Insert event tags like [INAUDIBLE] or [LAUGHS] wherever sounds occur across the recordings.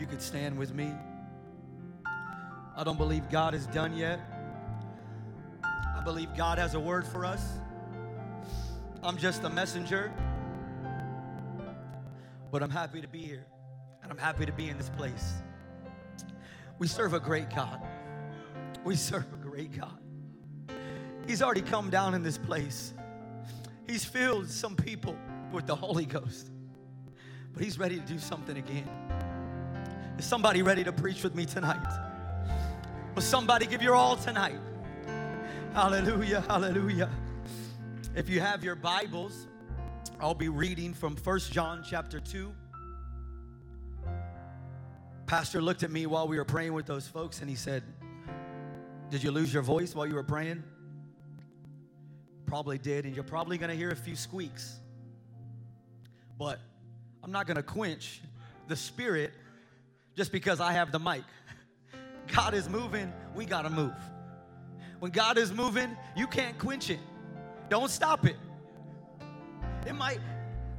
you could stand with me. I don't believe God is done yet. I believe God has a word for us. I'm just a messenger. But I'm happy to be here. And I'm happy to be in this place. We serve a great God. We serve a great God. He's already come down in this place. He's filled some people with the Holy Ghost. But He's ready to do something again. Is somebody ready to preach with me tonight? Will somebody give your all tonight? Hallelujah, hallelujah. If you have your Bibles, I'll be reading from First John chapter 2. Pastor looked at me while we were praying with those folks and he said, Did you lose your voice while you were praying? Probably did, and you're probably gonna hear a few squeaks. But I'm not gonna quench the spirit just because I have the mic. [LAUGHS] God is moving, we gotta move. When God is moving, you can't quench it. Don't stop it. It might,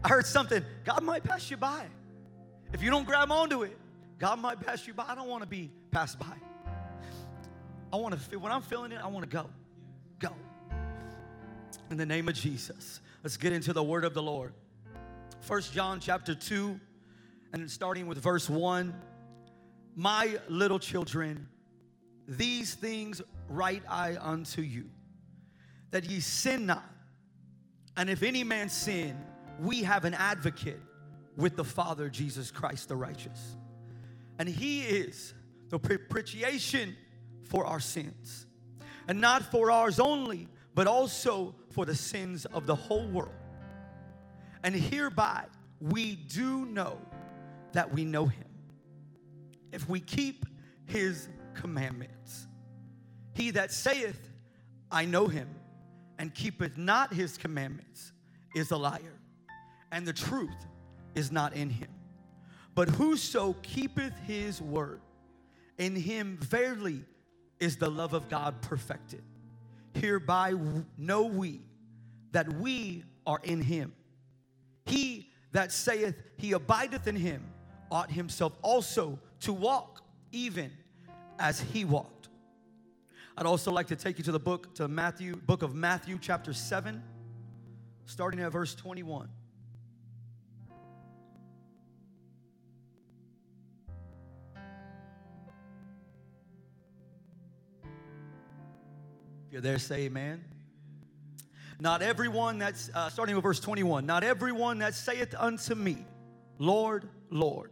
I heard something, God might pass you by. If you don't grab onto it, God might pass you by. I don't want to be passed by. I want to feel, when I'm feeling it, I want to go. Go. In the name of Jesus. Let's get into the word of the Lord. First John chapter 2, and starting with verse 1. My little children, these things write I unto you, that ye sin not. And if any man sin, we have an advocate with the Father, Jesus Christ the righteous. And he is the propitiation for our sins. And not for ours only, but also for the sins of the whole world. And hereby we do know that we know him if we keep his commandments. He that saith, I know him, and keepeth not his commandments is a liar, and the truth is not in him. But whoso keepeth his word, in him verily is the love of God perfected. Hereby know we that we are in him. He that saith he abideth in him ought himself also to walk even as he walked. I'd also like to take you to the book to Matthew, book of Matthew chapter 7, starting at verse 21. If you're there, say amen. Not everyone that's, uh, starting with verse 21, not everyone that saith unto me, Lord, Lord,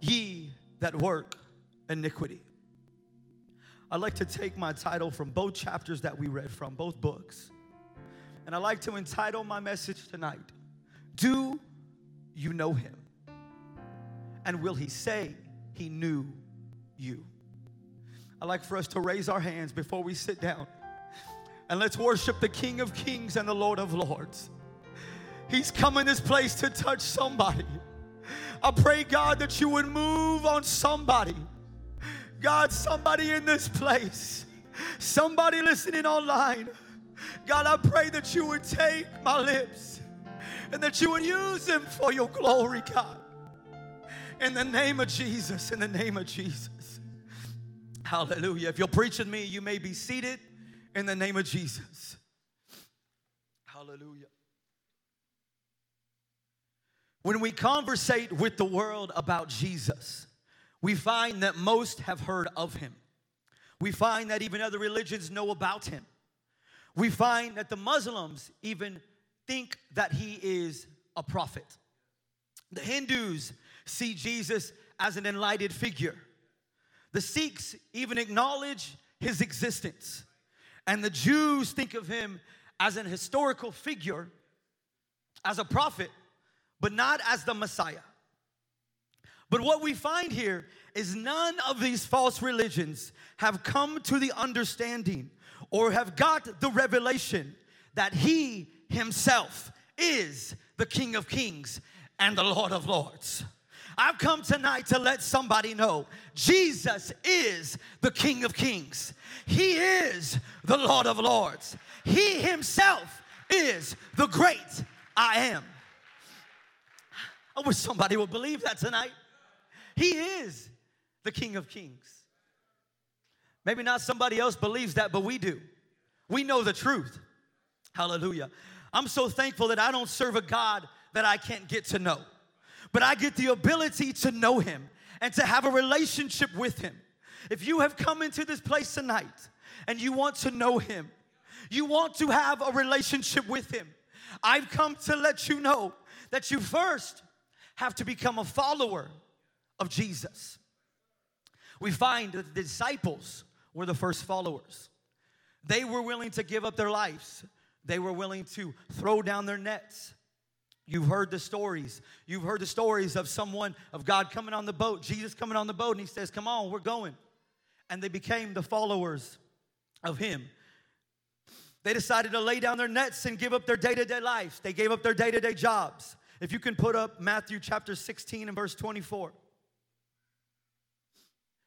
ye that work iniquity. I'd like to take my title from both chapters that we read from, both books. And I'd like to entitle my message tonight Do you know him? And will he say he knew you? I'd like for us to raise our hands before we sit down. And let's worship the King of Kings and the Lord of Lords. He's come in this place to touch somebody. I pray, God, that you would move on somebody. God, somebody in this place, somebody listening online. God, I pray that you would take my lips and that you would use them for your glory, God. In the name of Jesus, in the name of Jesus. Hallelujah. If you're preaching me, you may be seated in the name of Jesus. Hallelujah. When we conversate with the world about Jesus, we find that most have heard of him. We find that even other religions know about him. We find that the Muslims even think that he is a prophet. The Hindus see Jesus as an enlightened figure. The Sikhs even acknowledge his existence. And the Jews think of him as an historical figure, as a prophet, but not as the Messiah. But what we find here is none of these false religions have come to the understanding or have got the revelation that He Himself is the King of Kings and the Lord of Lords. I've come tonight to let somebody know Jesus is the King of Kings. He is the Lord of Lords. He Himself is the great I am. I wish somebody would believe that tonight. He is the King of Kings. Maybe not somebody else believes that, but we do. We know the truth. Hallelujah. I'm so thankful that I don't serve a God that I can't get to know, but I get the ability to know Him and to have a relationship with Him. If you have come into this place tonight and you want to know Him, you want to have a relationship with Him, I've come to let you know that you first have to become a follower of Jesus. We find that the disciples were the first followers. They were willing to give up their lives, they were willing to throw down their nets. You've heard the stories. You've heard the stories of someone, of God coming on the boat, Jesus coming on the boat, and He says, Come on, we're going. And they became the followers of Him. They decided to lay down their nets and give up their day to day lives. They gave up their day to day jobs. If you can put up Matthew chapter 16 and verse 24.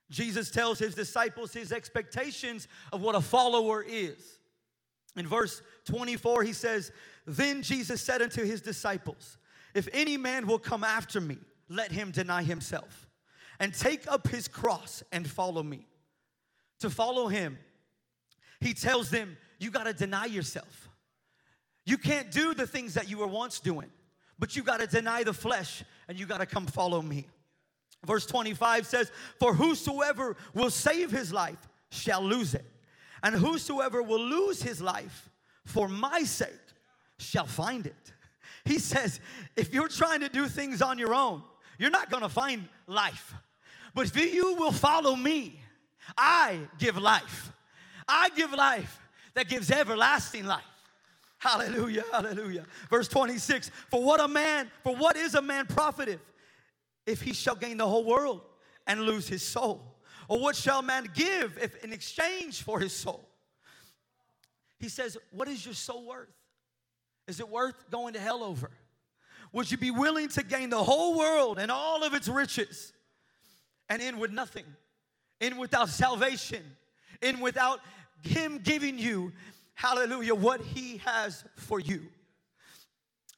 Jesus tells his disciples his expectations of what a follower is. In verse 24, he says, Then Jesus said unto his disciples, If any man will come after me, let him deny himself and take up his cross and follow me. To follow him, he tells them, You got to deny yourself. You can't do the things that you were once doing, but you got to deny the flesh and you got to come follow me. Verse 25 says, For whosoever will save his life shall lose it, and whosoever will lose his life for my sake shall find it. [LAUGHS] He says, if you're trying to do things on your own, you're not gonna find life. But if you will follow me, I give life. I give life that gives everlasting life. Hallelujah, hallelujah. Verse 26 For what a man, for what is a man profited if he shall gain the whole world and lose his soul? Or what shall man give if in exchange for his soul? He says, What is your soul worth? Is it worth going to hell over? Would you be willing to gain the whole world and all of its riches and in with nothing, in without salvation, in without Him giving you, hallelujah, what He has for you?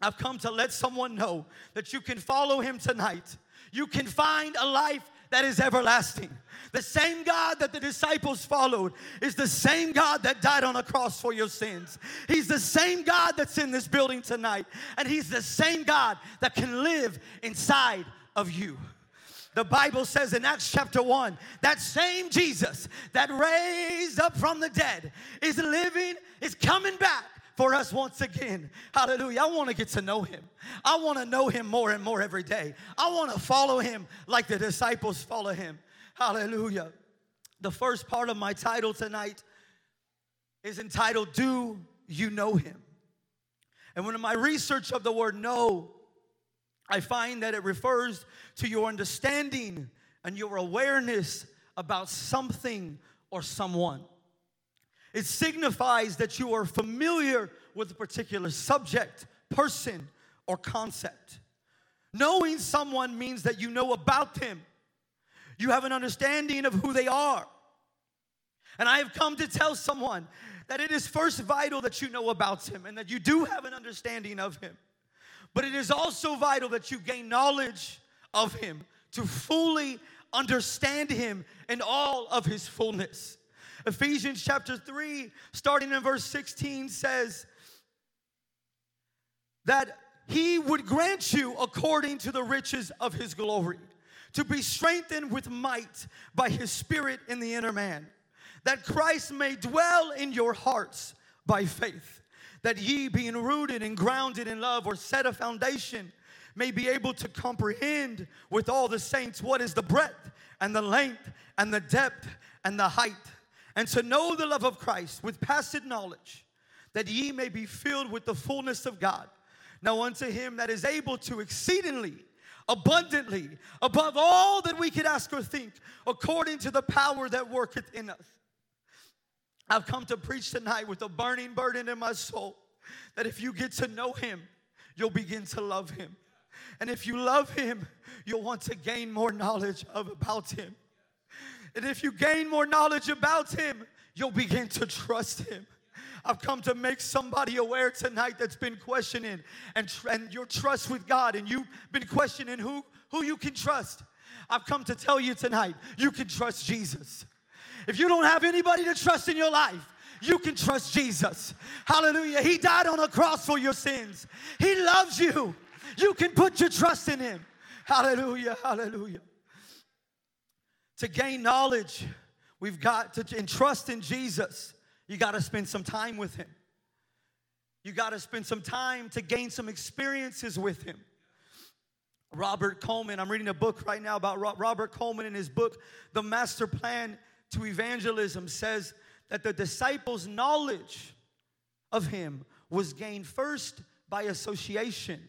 I've come to let someone know that you can follow Him tonight you can find a life that is everlasting. The same God that the disciples followed is the same God that died on a cross for your sins. He's the same God that's in this building tonight, and He's the same God that can live inside of you. The Bible says in Acts chapter 1 that same Jesus that raised up from the dead is living, is coming back for us once again. Hallelujah. I want to get to know him. I want to know him more and more every day. I want to follow him like the disciples follow him. Hallelujah. The first part of my title tonight is entitled, Do You Know Him? And when my research of the word know, I find that it refers to your understanding and your awareness about something or someone. It signifies that you are familiar with a particular subject, person, or concept. Knowing someone means that you know about them, you have an understanding of who they are. And I have come to tell someone that it is first vital that you know about him and that you do have an understanding of him. But it is also vital that you gain knowledge of him to fully understand him in all of his fullness. Ephesians chapter 3, starting in verse 16, says that he would grant you according to the riches of his glory to be strengthened with might by his spirit in the inner man, that Christ may dwell in your hearts by faith, that ye being rooted and grounded in love or set a foundation may be able to comprehend with all the saints what is the breadth and the length and the depth and the height and to know the love of Christ with passing knowledge, that ye may be filled with the fullness of God. Now unto him that is able to exceedingly abundantly above all that we could ask or think, according to the power that worketh in us. I've come to preach tonight with a burning burden in my soul that if you get to know Him, you'll begin to love Him. And if you love Him, you'll want to gain more knowledge of, about Him. And if you gain more knowledge about Him, you'll begin to trust Him. I've come to make somebody aware tonight that's been questioning and, tr- and your trust with God, and you've been questioning who, who you can trust. I've come to tell you tonight you can trust Jesus. If you don't have anybody to trust in your life, you can trust Jesus. Hallelujah. He died on a cross for your sins. He loves you. You can put your trust in Him. Hallelujah. Hallelujah. To gain knowledge, we've got to entrust in Jesus. You got to spend some time with Him. You got to spend some time to gain some experiences with Him. Robert Coleman, I'm reading a book right now about Robert Coleman in his book, The Master Plan to Evangelism, says that the disciples' knowledge of Him was gained first by association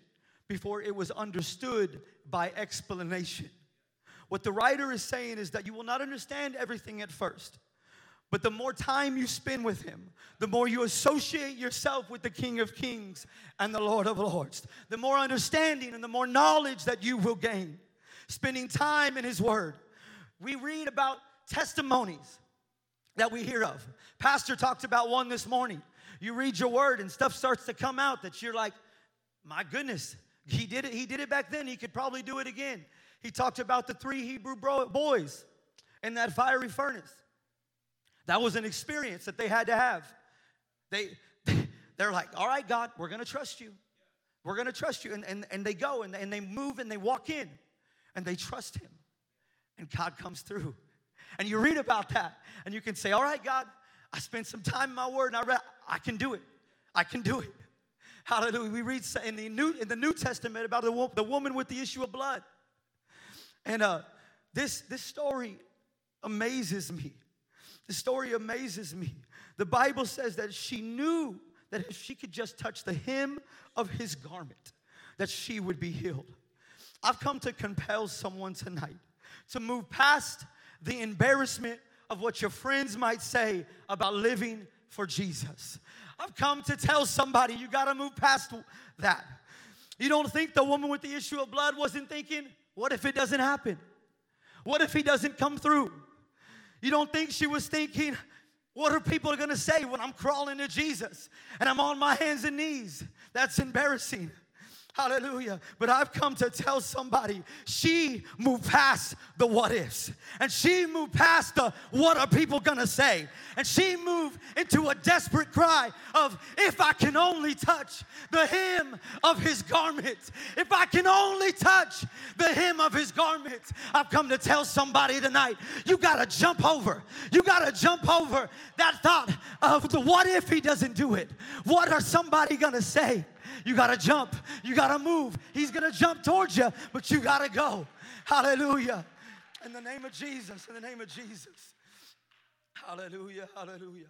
before it was understood by explanation. What the writer is saying is that you will not understand everything at first. But the more time you spend with him, the more you associate yourself with the King of Kings and the Lord of Lords, the more understanding and the more knowledge that you will gain. Spending time in his word. We read about testimonies that we hear of. Pastor talked about one this morning. You read your word and stuff starts to come out that you're like, my goodness, he did it. He did it back then. He could probably do it again. He talked about the three Hebrew boys in that fiery furnace. That was an experience that they had to have. They, [LAUGHS] they're like, all right, God, we're going to trust you. We're going to trust you. And, and, and they go and, and they move and they walk in and they trust Him. And God comes through. And you read about that and you can say, all right, God, I spent some time in my word and I read, I can do it. I can do it. [LAUGHS] Hallelujah. We read in the New, in the New Testament about the, the woman with the issue of blood. And uh, this, this story amazes me. The story amazes me. The Bible says that she knew that if she could just touch the hem of his garment, that she would be healed. I've come to compel someone tonight to move past the embarrassment of what your friends might say about living for Jesus. I've come to tell somebody you got to move past that. You don't think the woman with the issue of blood wasn't thinking, what if it doesn't happen? What if he doesn't come through? You don't think she was thinking, what are people going to say when I'm crawling to Jesus and I'm on my hands and knees? That's embarrassing. Hallelujah. But I've come to tell somebody she moved past the what ifs. And she moved past the what are people gonna say. And she moved into a desperate cry of if I can only touch the hem of his garment. If I can only touch the hem of his garment. I've come to tell somebody tonight, you gotta jump over. You gotta jump over that thought of the what if he doesn't do it? What are somebody gonna say? You got to jump. You got to move. He's going to jump towards you, but you got to go. Hallelujah. In the name of Jesus, in the name of Jesus. Hallelujah, hallelujah.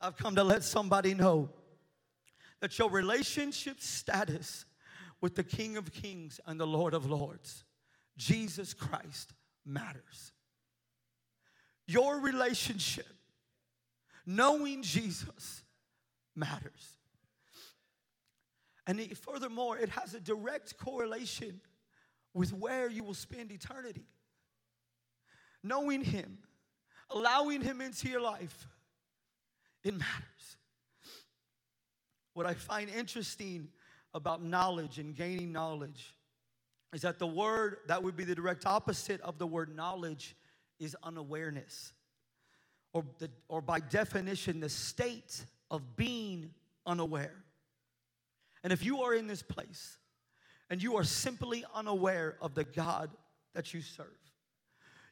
I've come to let somebody know that your relationship status with the King of Kings and the Lord of Lords, Jesus Christ, matters. Your relationship, knowing Jesus, matters. And it, furthermore, it has a direct correlation with where you will spend eternity. Knowing Him, allowing Him into your life, it matters. What I find interesting about knowledge and gaining knowledge is that the word that would be the direct opposite of the word knowledge is unawareness. Or, the, or by definition, the state of being unaware. And if you are in this place and you are simply unaware of the God that you serve,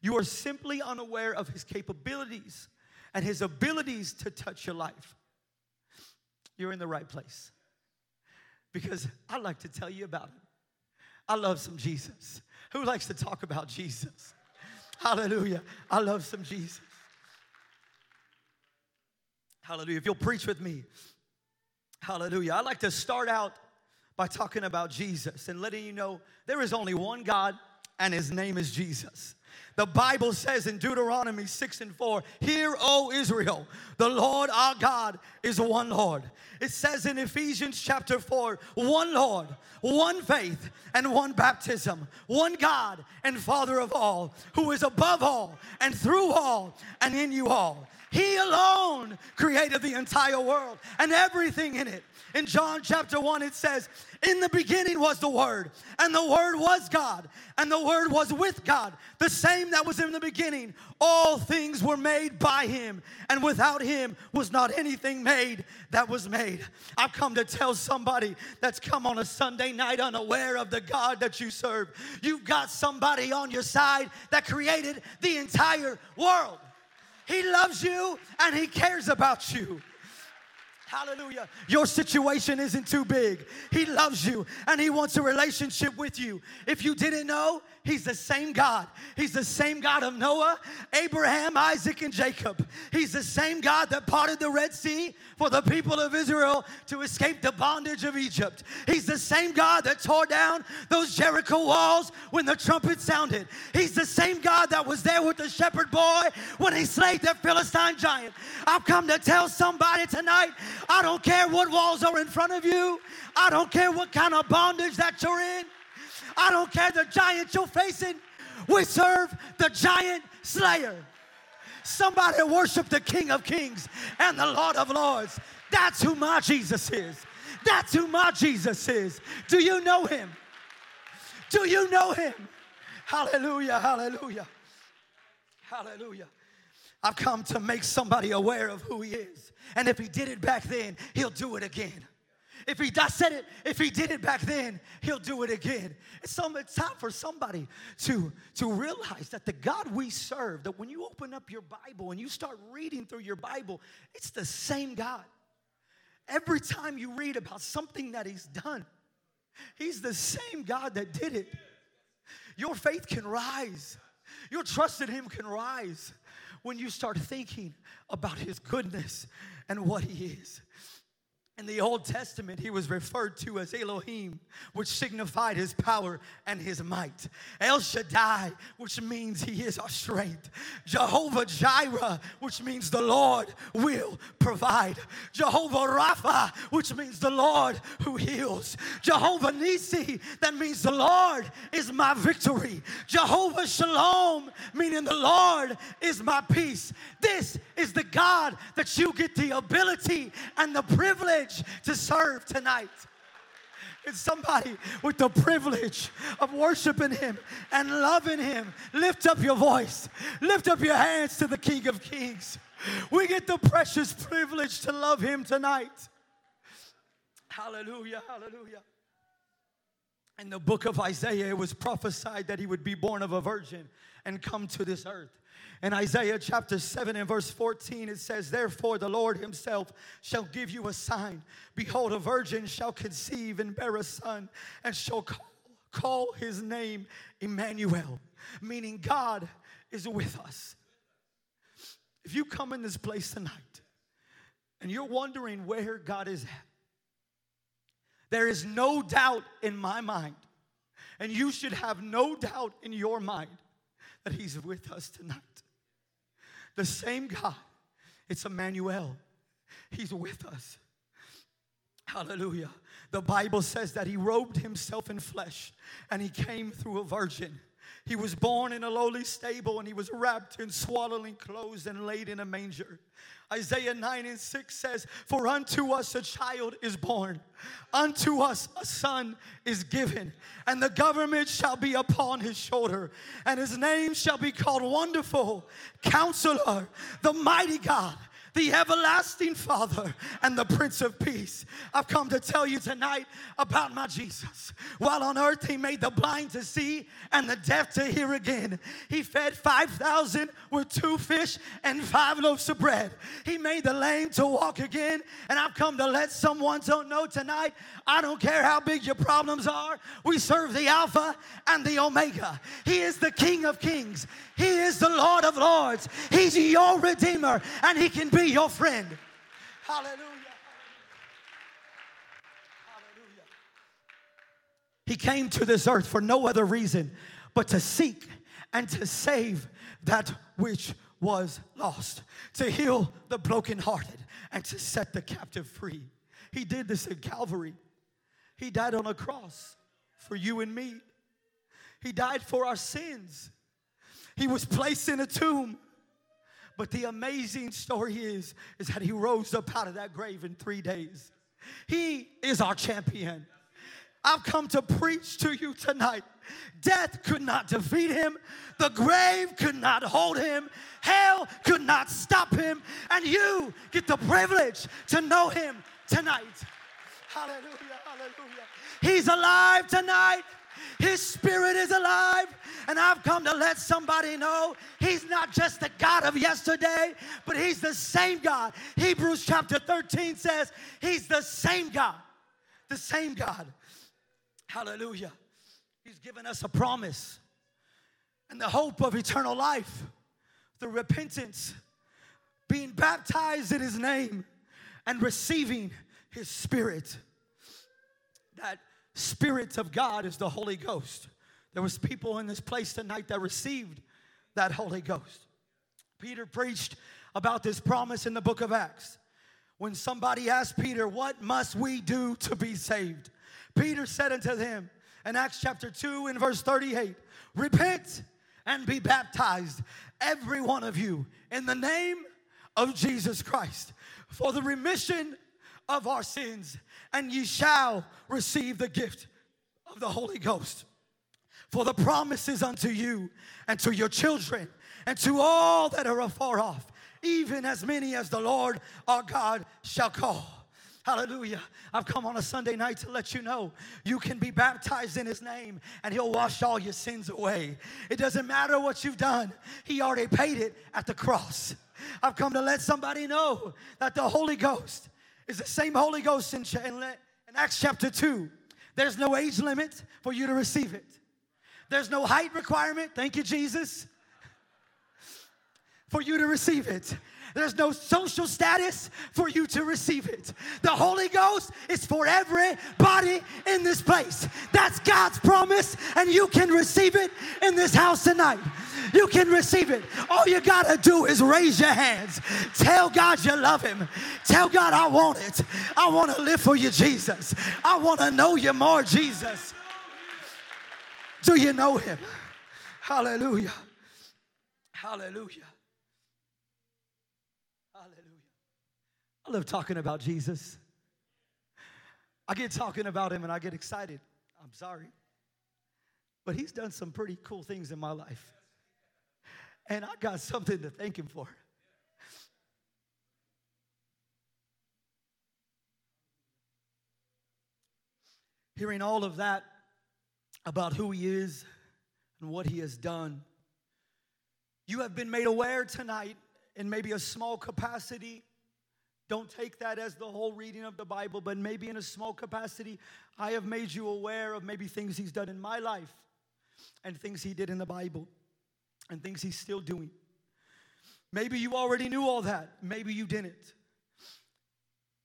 you are simply unaware of his capabilities and his abilities to touch your life, you're in the right place. Because I'd like to tell you about him. I love some Jesus. Who likes to talk about Jesus? Hallelujah. I love some Jesus. Hallelujah. If you'll preach with me, Hallelujah. I'd like to start out by talking about Jesus and letting you know there is only one God and his name is Jesus. The Bible says in Deuteronomy 6 and 4, Hear, O Israel, the Lord our God is one Lord. It says in Ephesians chapter 4, one Lord, one faith, and one baptism, one God and Father of all, who is above all and through all and in you all. He alone created the entire world and everything in it. In John chapter 1, it says, In the beginning was the Word, and the Word was God, and the Word was with God, the same that was in the beginning. All things were made by Him, and without Him was not anything made that was made. I've come to tell somebody that's come on a Sunday night unaware of the God that you serve. You've got somebody on your side that created the entire world. He loves you and He cares about you. Hallelujah. Your situation isn't too big. He loves you and He wants a relationship with you. If you didn't know, He's the same God. He's the same God of Noah, Abraham, Isaac, and Jacob. He's the same God that parted the Red Sea for the people of Israel to escape the bondage of Egypt. He's the same God that tore down those Jericho walls when the trumpet sounded. He's the same God that was there with the shepherd boy when he slayed the Philistine giant. I've come to tell somebody tonight I don't care what walls are in front of you, I don't care what kind of bondage that you're in. I don't care the giant you're facing. We serve the giant slayer. Somebody worship the King of Kings and the Lord of Lords. That's who my Jesus is. That's who my Jesus is. Do you know him? Do you know him? Hallelujah, hallelujah, hallelujah. I've come to make somebody aware of who he is. And if he did it back then, he'll do it again. If he I said it, if he did it back then, he'll do it again. It's, time for somebody to, to realize that the God we serve, that when you open up your Bible and you start reading through your Bible, it's the same God. Every time you read about something that he's done, he's the same God that did it. Your faith can rise. Your trust in him can rise when you start thinking about his goodness and what he is. In the Old Testament, he was referred to as Elohim, which signified his power and his might. El Shaddai, which means he is our strength. Jehovah Jireh, which means the Lord will provide. Jehovah Rapha, which means the Lord who heals. Jehovah Nisi, that means the Lord is my victory. Jehovah Shalom, meaning the Lord is my peace. This is the God that you get the ability and the privilege privilege to serve tonight. It's somebody with the privilege of worshiping Him and loving Him. Lift up your voice, lift up your hands to the King of Kings. We get the precious privilege to love Him tonight. Hallelujah, hallelujah. In the book of Isaiah, it was prophesied that He would be born of a virgin and come to this earth. In Isaiah chapter 7 and verse 14, it says, Therefore the Lord himself shall give you a sign. Behold, a virgin shall conceive and bear a son, and shall call, call his name Emmanuel, meaning God is with us. If you come in this place tonight and you're wondering where God is at, there is no doubt in my mind, and you should have no doubt in your mind that He's with us tonight. The same God. It's Emmanuel. He's with us. Hallelujah. The Bible says that he robed himself in flesh and he came through a virgin. He was born in a lowly stable and he was wrapped in swaddling clothes and laid in a manger. Isaiah 9 and 6 says, For unto us a child is born, unto us a son is given, and the government shall be upon his shoulder, and his name shall be called Wonderful, Counselor, the Mighty God the everlasting Father and the Prince of Peace. I've come to tell you tonight about my Jesus. While on earth, He made the blind to see and the deaf to hear again. He fed 5,000 with two fish and five loaves of bread. He made the lame to walk again. And I've come to let someone know tonight I don't care how big your problems are, we serve the Alpha and the Omega. He is the King of Kings, He is the Lord of Lords. He's your Redeemer, and He can be your friend. Hallelujah. Hallelujah. He came to this earth for no other reason but to seek and to save that which was lost, to heal the brokenhearted, and to set the captive free. He did this at Calvary. He died on a cross for you and me. He died for our sins. He was placed in a tomb. But the amazing story is, is that he rose up out of that grave in three days. He is our champion. I've come to preach to you tonight. Death could not defeat him, the grave could not hold him, hell could not stop him, and you get the privilege to know him tonight. Hallelujah, hallelujah. He's alive tonight. His spirit is alive. And I've come to let somebody know he's not just the God of yesterday, but he's the same God. Hebrews chapter 13 says he's the same God. The same God. Hallelujah. He's given us a promise and the hope of eternal life, the repentance, being baptized in his name, and receiving his spirit. That spirit of God is the Holy Ghost. There was people in this place tonight that received that Holy Ghost. Peter preached about this promise in the book of Acts. When somebody asked Peter, What must we do to be saved? Peter said unto them in Acts chapter 2 in verse 38, Repent and be baptized, every one of you, in the name of Jesus Christ, for the remission of our sins, and ye shall receive the gift of the Holy Ghost. For the promises unto you and to your children and to all that are afar off, even as many as the Lord our God shall call. Hallelujah. I've come on a Sunday night to let you know you can be baptized in His name and He'll wash all your sins away. It doesn't matter what you've done, He already paid it at the cross. I've come to let somebody know that the Holy Ghost is the same Holy Ghost in, in Acts chapter 2. There's no age limit for you to receive it. There's no height requirement, thank you, Jesus, for you to receive it. There's no social status for you to receive it. The Holy Ghost is for everybody in this place. That's God's promise, and you can receive it in this house tonight. You can receive it. All you got to do is raise your hands. Tell God you love Him. Tell God, I want it. I want to live for you, Jesus. I want to know you more, Jesus. Do you know him? Hallelujah. Hallelujah. Hallelujah. I love talking about Jesus. I get talking about him and I get excited. I'm sorry. But he's done some pretty cool things in my life. And I got something to thank him for. Hearing all of that about who He is and what He has done. You have been made aware tonight in maybe a small capacity. Don't take that as the whole reading of the Bible, but maybe in a small capacity, I have made you aware of maybe things He's done in my life and things He did in the Bible and things He's still doing. Maybe you already knew all that, maybe you didn't.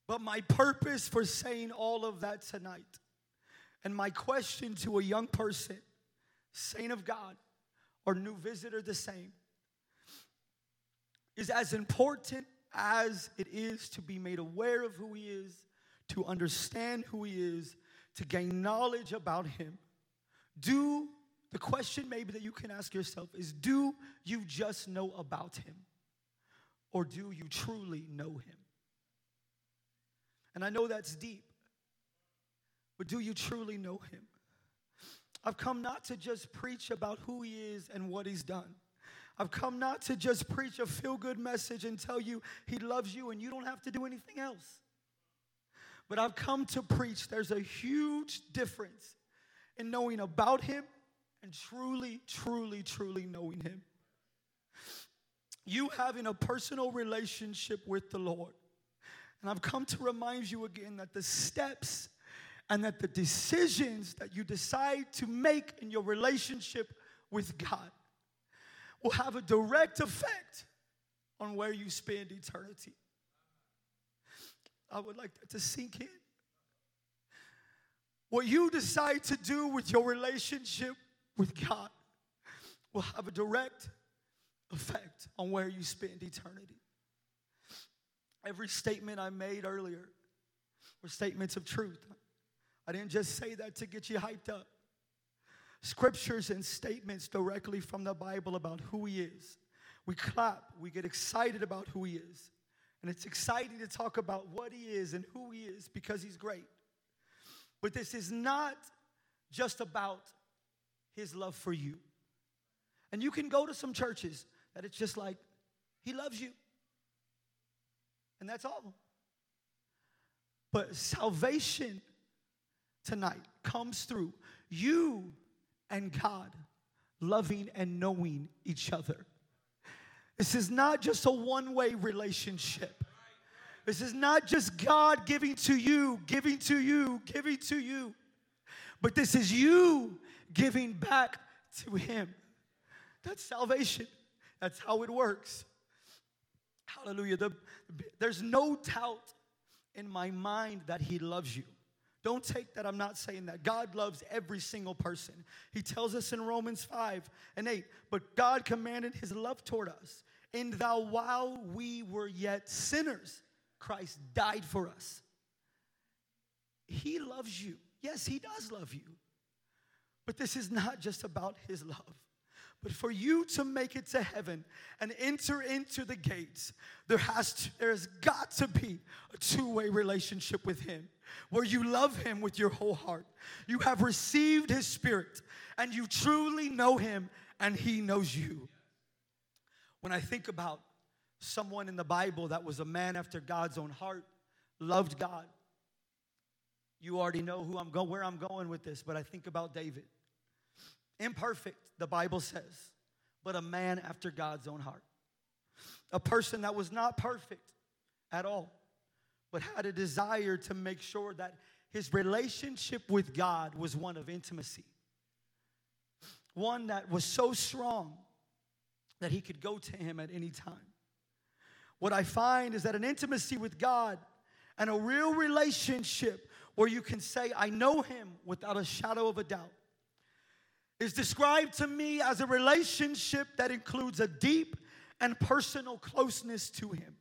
But my purpose for saying all of that tonight and my question to a young person, saint of God, or new visitor, the same, is as important as it is to be made aware of who He is, to understand who He is, to gain knowledge about Him. Do the question maybe that you can ask yourself is do you just know about Him? Or do you truly know Him? And I know that's deep. But do you truly know him? I've come not to just preach about who he is and what he's done. I've come not to just preach a feel good message and tell you he loves you and you don't have to do anything else. But I've come to preach there's a huge difference in knowing about him and truly, truly, truly knowing him. You having a personal relationship with the Lord. And I've come to remind you again that the steps and that the decisions that you decide to make in your relationship with God will have a direct effect on where you spend eternity. I would like that to sink in. What you decide to do with your relationship with God will have a direct effect on where you spend eternity. Every statement I made earlier were statements of truth. I didn't just say that to get you hyped up. Scriptures and statements directly from the Bible about who He is. We clap, we get excited about who He is. And it's exciting to talk about what He is and who He is because He's great. But this is not just about His love for you. And you can go to some churches that it's just like, He loves you. And that's all. But salvation tonight comes through you and God loving and knowing each other. This is not just a one way relationship. This is not just God giving to you, giving to you, giving to you, but this is you giving back to Him. That's salvation. That's how it works. Hallelujah. The, there's no doubt in my mind that He loves you. Don't take that I'm not saying that. God loves every single person. He tells us in Romans 5 and 8, but God commanded His love toward us. And thou, while we were yet sinners, Christ died for us. He loves you. Yes, He does love you. But this is not just about His love. But for you to make it to heaven and enter into the gates, there has to, there's got to be a two-way relationship with him where you love him with your whole heart. You have received his spirit and you truly know him and he knows you. When I think about someone in the Bible that was a man after God's own heart, loved God, you already know who I'm going, where I'm going with this, but I think about David. Imperfect, the Bible says, but a man after God's own heart. A person that was not perfect at all, but had a desire to make sure that his relationship with God was one of intimacy. One that was so strong that he could go to him at any time. What I find is that an intimacy with God and a real relationship where you can say, I know him without a shadow of a doubt is described to me as a relationship that includes a deep and personal closeness to Him,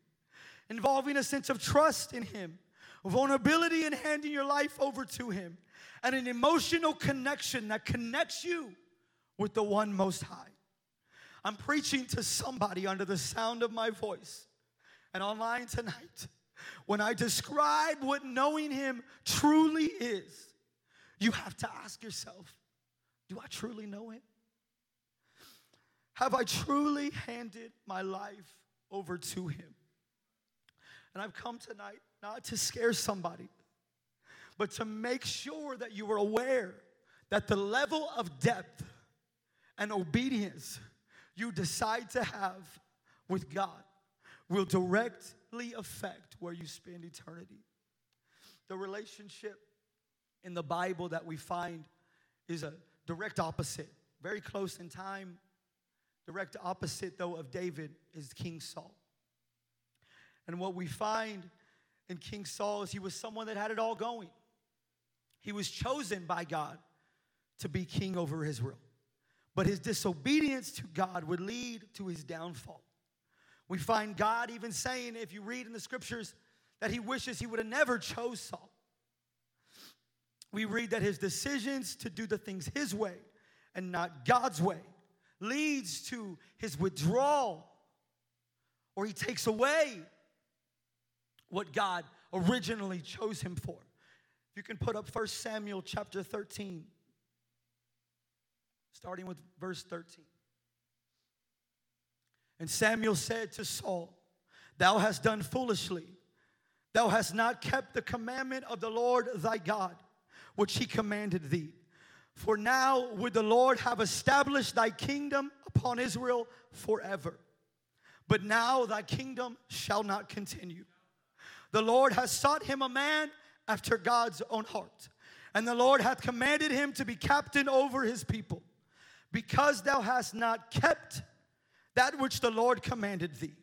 involving a sense of trust in Him, vulnerability in handing your life over to Him, and an emotional connection that connects you with the one most high. I'm preaching to somebody under the sound of my voice and online tonight. When I describe what knowing Him truly is, you have to ask yourself do I truly know Him? Have I truly handed my life over to Him? And I've come tonight not to scare somebody, but to make sure that you are aware that the level of depth and obedience you decide to have with God will directly affect where you spend eternity. The relationship in the Bible that we find is a direct opposite, very close in time. Direct opposite, though, of David is King Saul. And what we find in King Saul is he was someone that had it all going. He was chosen by God to be king over Israel. But his disobedience to God would lead to his downfall. We find God even saying, if you read in the scriptures, that he wishes he would have never chose Saul we read that his decisions to do the things his way and not God's way leads to his withdrawal or he takes away what God originally chose him for. You can put up 1 Samuel chapter 13, starting with verse 13. And Samuel said to Saul, Thou hast done foolishly. Thou hast not kept the commandment of the Lord thy God which he commanded thee. For now would the Lord have established thy kingdom upon Israel forever. But now thy kingdom shall not continue. The Lord has sought him a man after God's own heart, and the Lord hath commanded him to be captain over his people. Because thou hast not kept that which the Lord commanded thee.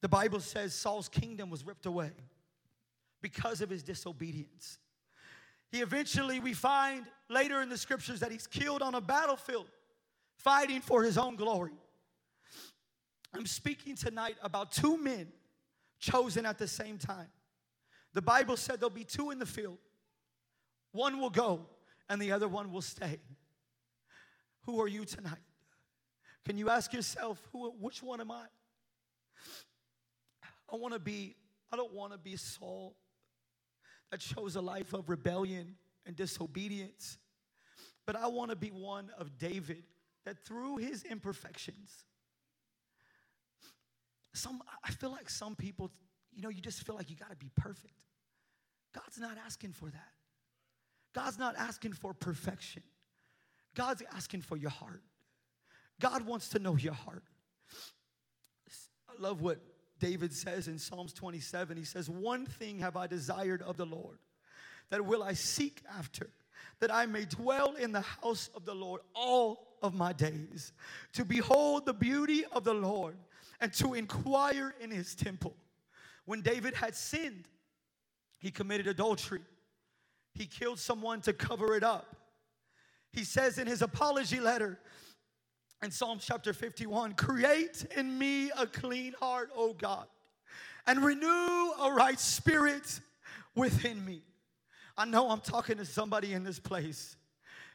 The Bible says Saul's kingdom was ripped away because of his disobedience. He eventually, we find later in the scriptures that he's killed on a battlefield, fighting for his own glory. I'm speaking tonight about two men chosen at the same time. The Bible said there'll be two in the field. One will go and the other one will stay. Who are you tonight? Can you ask yourself, who, which one am I? I want to be, I don't want to be Saul that chose a life of rebellion and disobedience, but I want to be one of David that through his imperfections, some I feel like some people, you know, you just feel like you got to be perfect. God's not asking for that. God's not asking for perfection. God's asking for your heart. God wants to know your heart. I love what David says in Psalms 27. He says, One thing have I desired of the Lord, that will I seek after, that I may dwell in the house of the Lord all of my days, to behold the beauty of the Lord and to inquire in his temple. When David had sinned, he committed adultery. He killed someone to cover it up. He says in his apology letter in Psalm chapter 51 Create in me a clean heart, O God, and renew a right spirit within me. I know I'm talking to somebody in this place.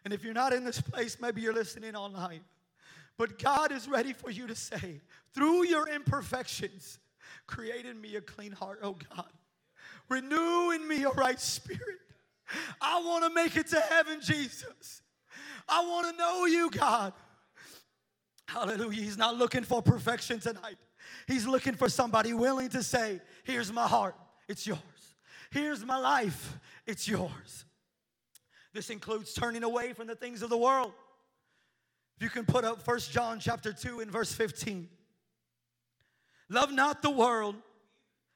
And if you're not in this place, maybe you're listening online. But God is ready for you to say, through your imperfections, create in me a clean heart, oh God. Renew in me a right spirit. I want to make it to heaven, Jesus. I want to know you, God. Hallelujah. He's not looking for perfection tonight. He's looking for somebody willing to say, Here's my heart, it's yours. Here's my life, it's yours. This includes turning away from the things of the world. If you can put up First John chapter 2 and verse 15. Love not the world,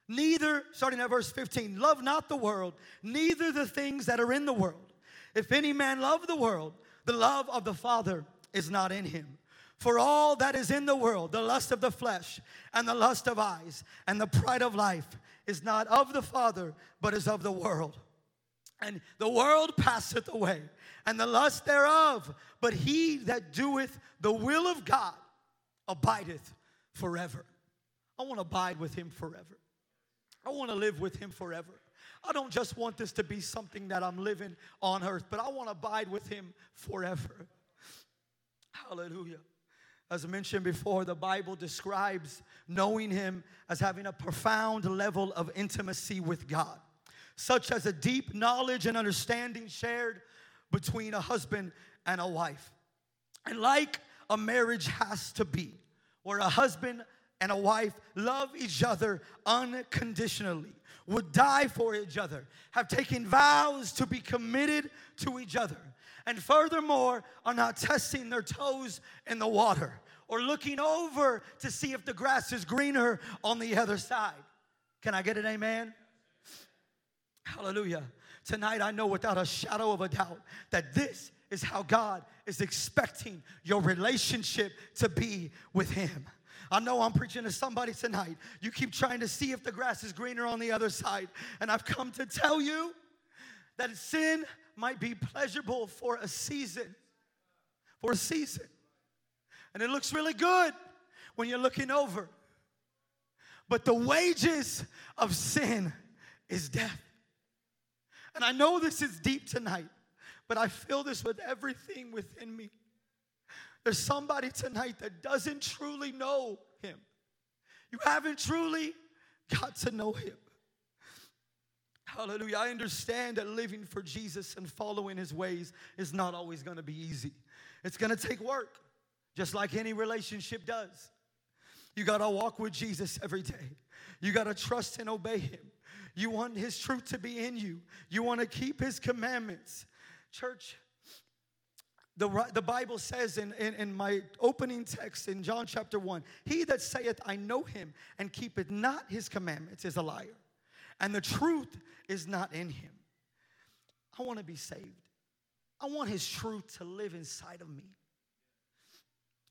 neither, starting at verse 15, love not the world, neither the things that are in the world. If any man love the world, the love of the Father is not in him. For all that is in the world, the lust of the flesh and the lust of eyes and the pride of life, is not of the Father, but is of the world. And the world passeth away, and the lust thereof, but he that doeth the will of God abideth forever. I want to abide with him forever. I want to live with him forever. I don't just want this to be something that I'm living on earth, but I want to abide with him forever. Hallelujah. As mentioned before, the Bible describes knowing him as having a profound level of intimacy with God, such as a deep knowledge and understanding shared between a husband and a wife. And like a marriage has to be, where a husband and a wife love each other unconditionally, would die for each other, have taken vows to be committed to each other, and furthermore are not testing their toes in the water or looking over to see if the grass is greener on the other side. Can I get an amen? Hallelujah. Tonight, I know without a shadow of a doubt that this is how God is expecting your relationship to be with Him. I know I'm preaching to somebody tonight. You keep trying to see if the grass is greener on the other side. And I've come to tell you that sin might be pleasurable for a season. For a season. And it looks really good when you're looking over. But the wages of sin is death. And I know this is deep tonight, but I feel this with everything within me. There's somebody tonight that doesn't truly know Him. You haven't truly got to know Him. Hallelujah. I understand that living for Jesus and following His ways is not always going to be easy, it's going to take work, just like any relationship does. You got to walk with Jesus every day, you got to trust and obey Him. You want His truth to be in you, you want to keep His commandments. Church, the, the Bible says in, in, in, my opening text in John chapter 1 He that saith, I know him, and keepeth not his commandments is a liar, and the truth is not in him. I want to be saved. I want his truth to live inside of me.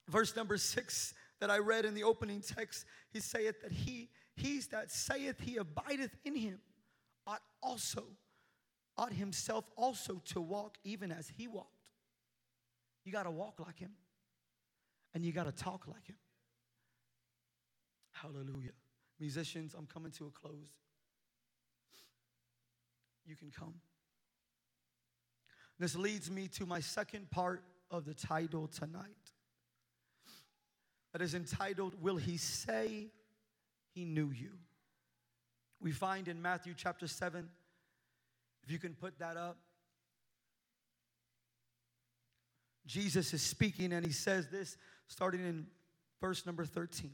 Verse number six that I read in the opening text, he saith that he, he's that saith he abideth in him, ought also ought himself also to walk even as he walked. You got to walk like him, and you got to talk like him. Hallelujah. Musicians, I'm coming to a close. You can come. This leads me to my second part of the title tonight that is entitled, Will He Say He Knew You? We find in Matthew chapter 7, if you can put that up. Jesus is speaking and he says this starting in verse number 13.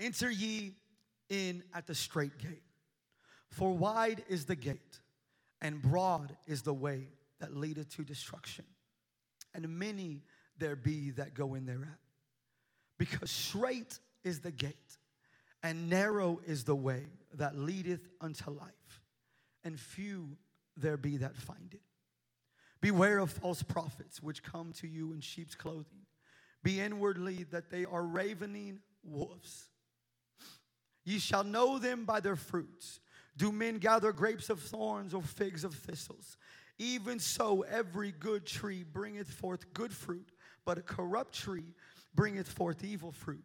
Enter ye in at the strait gate, for wide is the gate, and broad is the way that leadeth to destruction, and many there be that go in thereat. Because strait is the gate, and narrow is the way that leadeth unto life, and few there be that find it. Beware of false prophets which come to you in sheep's clothing. Be inwardly that they are ravening wolves. Ye shall know them by their fruits. Do men gather grapes of thorns or figs of thistles? Even so, every good tree bringeth forth good fruit, but a corrupt tree bringeth forth evil fruit.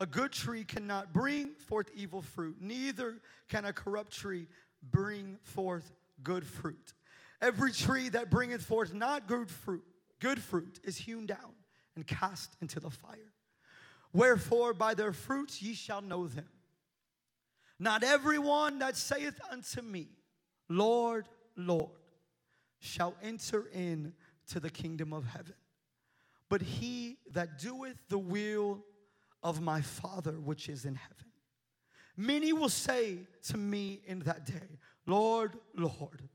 A good tree cannot bring forth evil fruit, neither can a corrupt tree bring forth good fruit. Every tree that bringeth forth not good fruit, good fruit is hewn down and cast into the fire. Wherefore by their fruits ye shall know them. Not everyone that saith unto me, Lord, Lord, shall enter in to the kingdom of heaven, but he that doeth the will of my Father which is in heaven. Many will say to me in that day, Lord, Lord,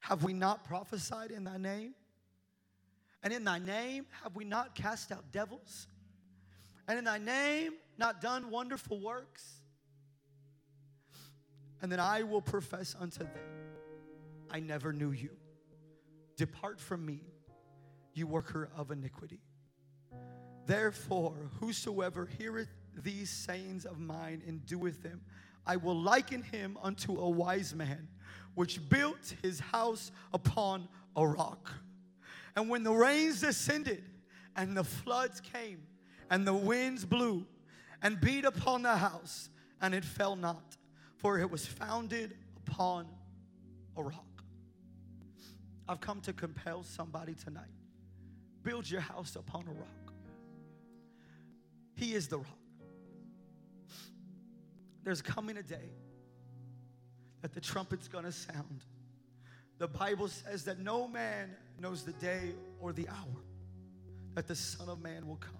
have we not prophesied in thy name? And in thy name have we not cast out devils? And in thy name not done wonderful works? And then I will profess unto them, I never knew you. Depart from me, you worker of iniquity. Therefore, whosoever heareth these sayings of mine and doeth them, I will liken him unto a wise man which built his house upon a rock. And when the rains descended and the floods came and the winds blew and beat upon the house, and it fell not, for it was founded upon a rock. I've come to compel somebody tonight. Build your house upon a rock. He is the rock. There's coming a day that the trumpet's gonna sound. The Bible says that no man knows the day or the hour that the Son of Man will come.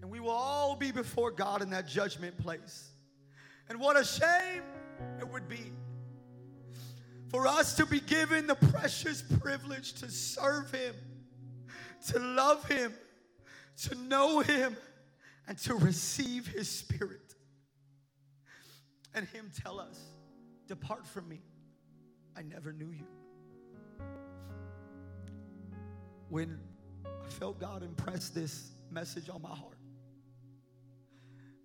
And we will all be before God in that judgment place. And what a shame it would be for us to be given the precious privilege to serve Him, to love Him, to know Him, and to receive His Spirit. And Him tell us, Depart from me, I never knew you. When I felt God impress this message on my heart,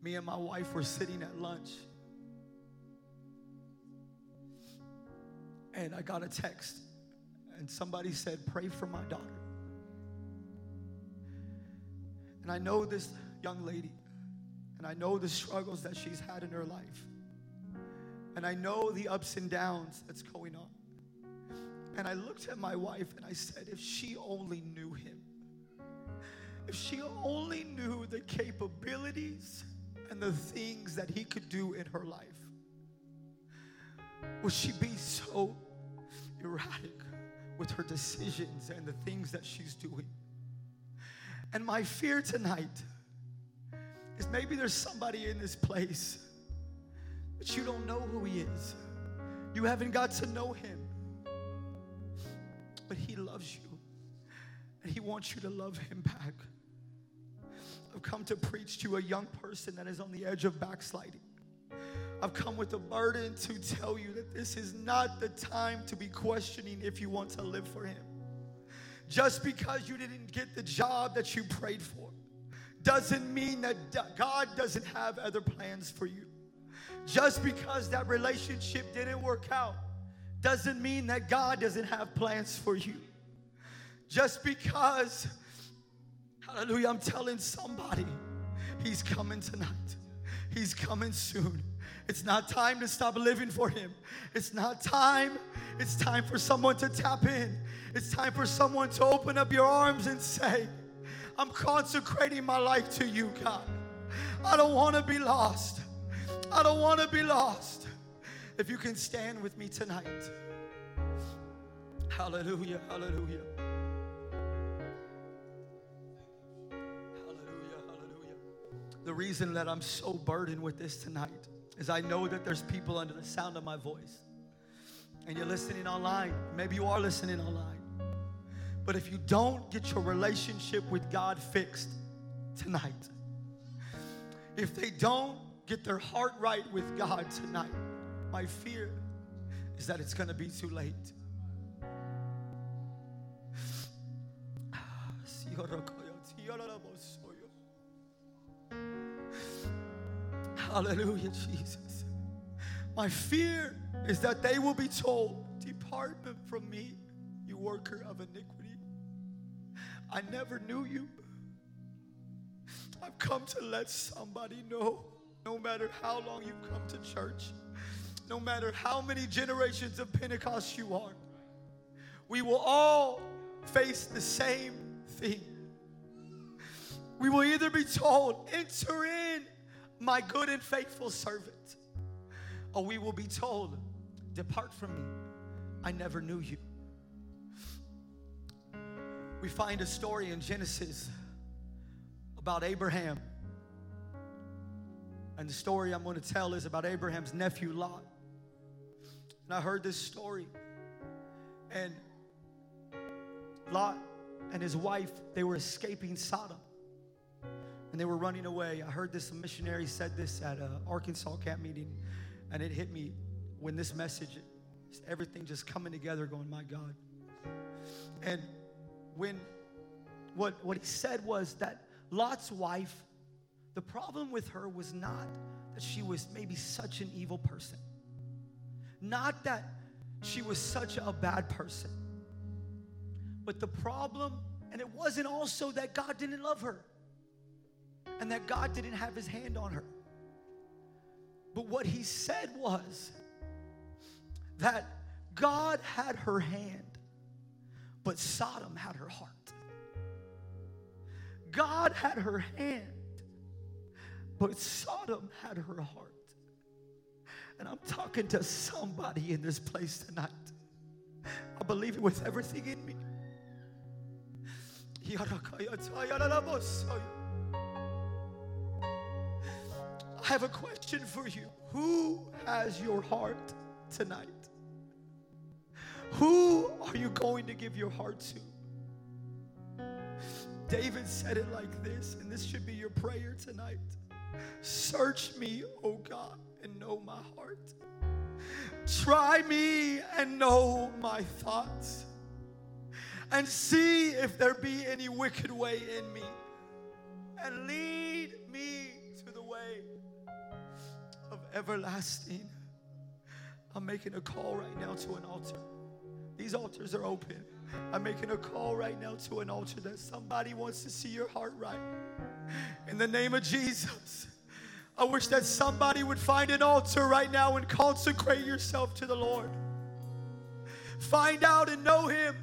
me and my wife were sitting at lunch and I got a text, and somebody said, Pray for my daughter. And I know this young lady, and I know the struggles that she's had in her life, and I know the ups and downs that's going on. And I looked at my wife and I said, If she only knew him, if she only knew the capabilities and the things that he could do in her life, would she be so erratic with her decisions and the things that she's doing. And my fear tonight is maybe there's somebody in this place, but you don't know who he is. You haven't got to know him. But he loves you, and he wants you to love him back. I've come to preach to a young person that is on the edge of backsliding. I've come with a burden to tell you that this is not the time to be questioning if you want to live for Him. Just because you didn't get the job that you prayed for doesn't mean that God doesn't have other plans for you. Just because that relationship didn't work out doesn't mean that God doesn't have plans for you. Just because, hallelujah, I'm telling somebody, He's coming tonight. He's coming soon. It's not time to stop living for Him. It's not time. It's time for someone to tap in. It's time for someone to open up your arms and say, I'm consecrating my life to you, God. I don't want to be lost. I don't want to be lost. If you can stand with me tonight. Hallelujah, hallelujah. Hallelujah, hallelujah. The reason that I'm so burdened with this tonight is I know that there's people under the sound of my voice. And you're listening online. Maybe you are listening online. But if you don't get your relationship with God fixed tonight, if they don't get their heart right with God tonight, my fear is that it's going to be too late. Hallelujah, Jesus. My fear is that they will be told, Depart from me, you worker of iniquity. I never knew you. I've come to let somebody know no matter how long you've come to church, no matter how many generations of Pentecost you are, we will all face the same thing. We will either be told, Enter in, my good and faithful servant, or we will be told, Depart from me, I never knew you we find a story in Genesis about Abraham. And the story I'm going to tell is about Abraham's nephew Lot. And I heard this story. And Lot and his wife, they were escaping Sodom. And they were running away. I heard this missionary said this at an Arkansas camp meeting. And it hit me when this message, everything just coming together, going, my God. And when what, what he said was that Lot's wife, the problem with her was not that she was maybe such an evil person, not that she was such a bad person, but the problem, and it wasn't also that God didn't love her and that God didn't have his hand on her. But what he said was that God had her hand but Sodom had her heart. God had her hand, but Sodom had her heart. And I'm talking to somebody in this place tonight. I believe it with everything in me. I have a question for you. Who has your heart tonight? Who are you going to give your heart to? David said it like this, and this should be your prayer tonight. Search me, O God, and know my heart. Try me and know my thoughts. And see if there be any wicked way in me. And lead me to the way everlasting. I'm making a call right now to an altar. These altars are open. I'm making a call right now to an altar that somebody wants to see your heart right. In the name of Jesus. I wish that somebody would find an altar right now and consecrate yourself to the Lord. Find out and know Him.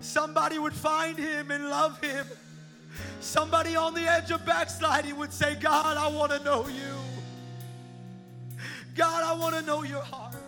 Somebody would find Him and love Him. Somebody on the edge of backsliding would say, God, I want to know you. God, I want to know your heart.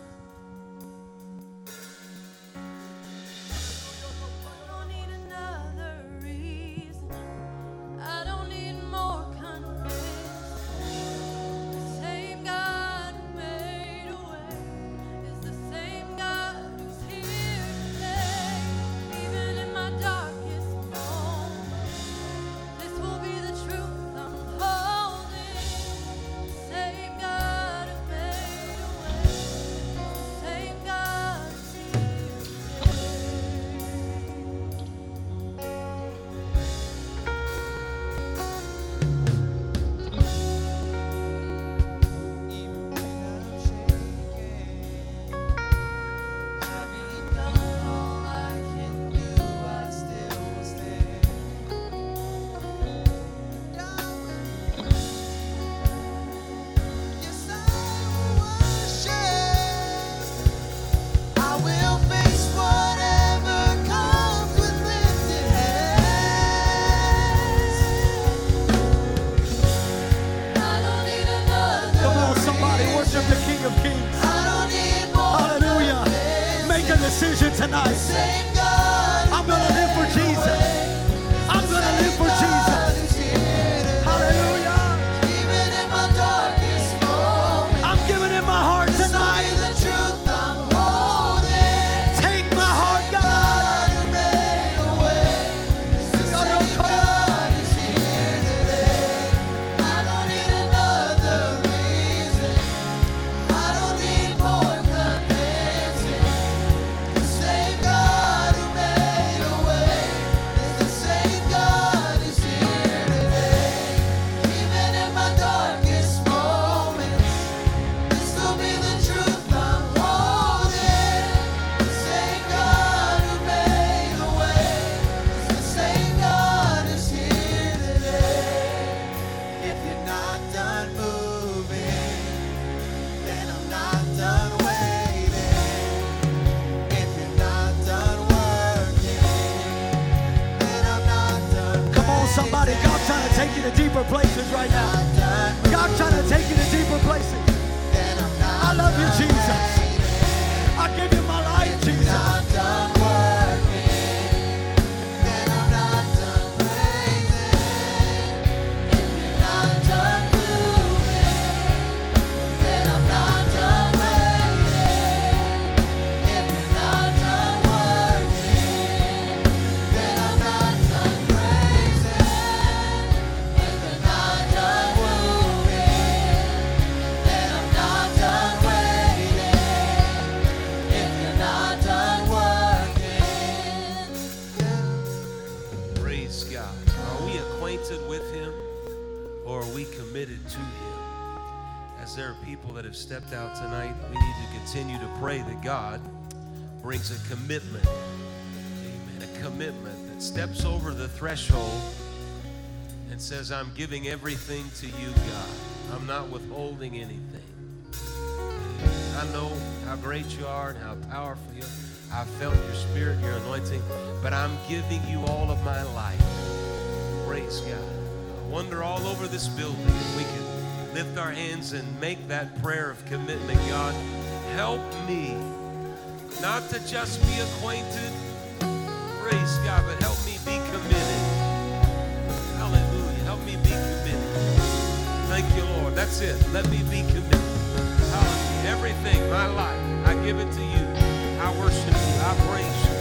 Brings a commitment. Amen. A commitment that steps over the threshold and says, I'm giving everything to you, God. I'm not withholding anything. I know how great you are and how powerful you are. I felt your spirit, your anointing, but I'm giving you all of my life. Praise God. I wonder all over this building if we can lift our hands and make that prayer of commitment. God, help me not to just be acquainted, praise God, but help me be committed. Hallelujah. Help me be committed. Thank you, Lord. That's it. Let me be committed. Hallelujah. Everything, my life, I give it to you. I worship you. I praise you.